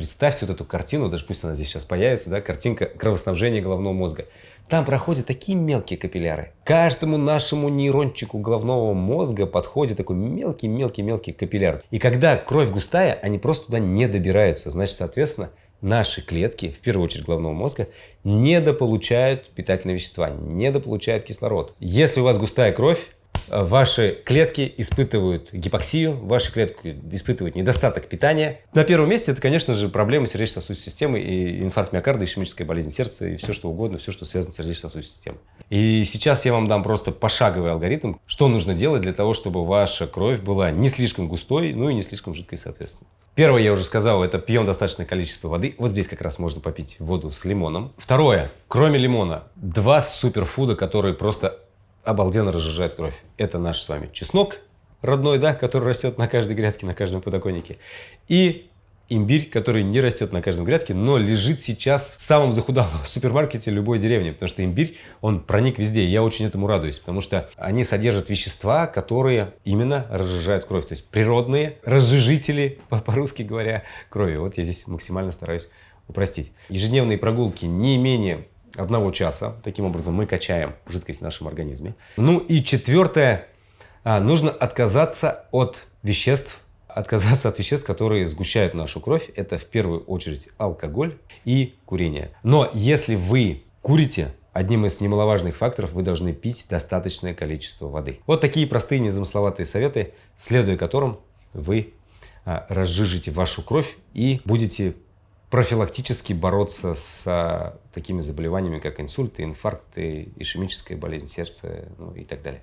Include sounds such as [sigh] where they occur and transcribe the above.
Представьте вот эту картину, даже пусть она здесь сейчас появится, да, картинка кровоснабжения головного мозга. Там проходят такие мелкие капилляры. Каждому нашему нейрончику головного мозга подходит такой мелкий-мелкий-мелкий капилляр. И когда кровь густая, они просто туда не добираются. Значит, соответственно, наши клетки, в первую очередь головного мозга, недополучают питательные вещества, недополучают кислород. Если у вас густая кровь, ваши клетки испытывают гипоксию, ваши клетки испытывают недостаток питания. На первом месте это, конечно же, проблемы сердечно-сосудистой системы и инфаркт миокарда, ишемическая болезнь сердца и все что угодно, все, что связано с сердечно-сосудистой системой. И сейчас я вам дам просто пошаговый алгоритм, что нужно делать для того, чтобы ваша кровь была не слишком густой, ну и не слишком жидкой, соответственно. Первое, я уже сказал, это пьем достаточное количество воды. Вот здесь как раз можно попить воду с лимоном. Второе, кроме лимона, два суперфуда, которые просто обалденно разжижает кровь. Это наш с вами чеснок родной, да, который растет на каждой грядке, на каждом подоконнике. И имбирь, который не растет на каждом грядке, но лежит сейчас в самом захудалом [laughs] супермаркете любой деревни, потому что имбирь, он проник везде, я очень этому радуюсь, потому что они содержат вещества, которые именно разжижают кровь, то есть природные разжижители, [laughs] по-русски говоря, крови. Вот я здесь максимально стараюсь упростить. Ежедневные прогулки не менее одного часа. Таким образом мы качаем жидкость в нашем организме. Ну и четвертое, а, нужно отказаться от веществ, отказаться от веществ, которые сгущают нашу кровь. Это в первую очередь алкоголь и курение. Но если вы курите, одним из немаловажных факторов вы должны пить достаточное количество воды. Вот такие простые незамысловатые советы, следуя которым вы а, разжижите вашу кровь и будете профилактически бороться с а, такими заболеваниями, как инсульты, инфаркты, ишемическая болезнь сердца ну, и так далее.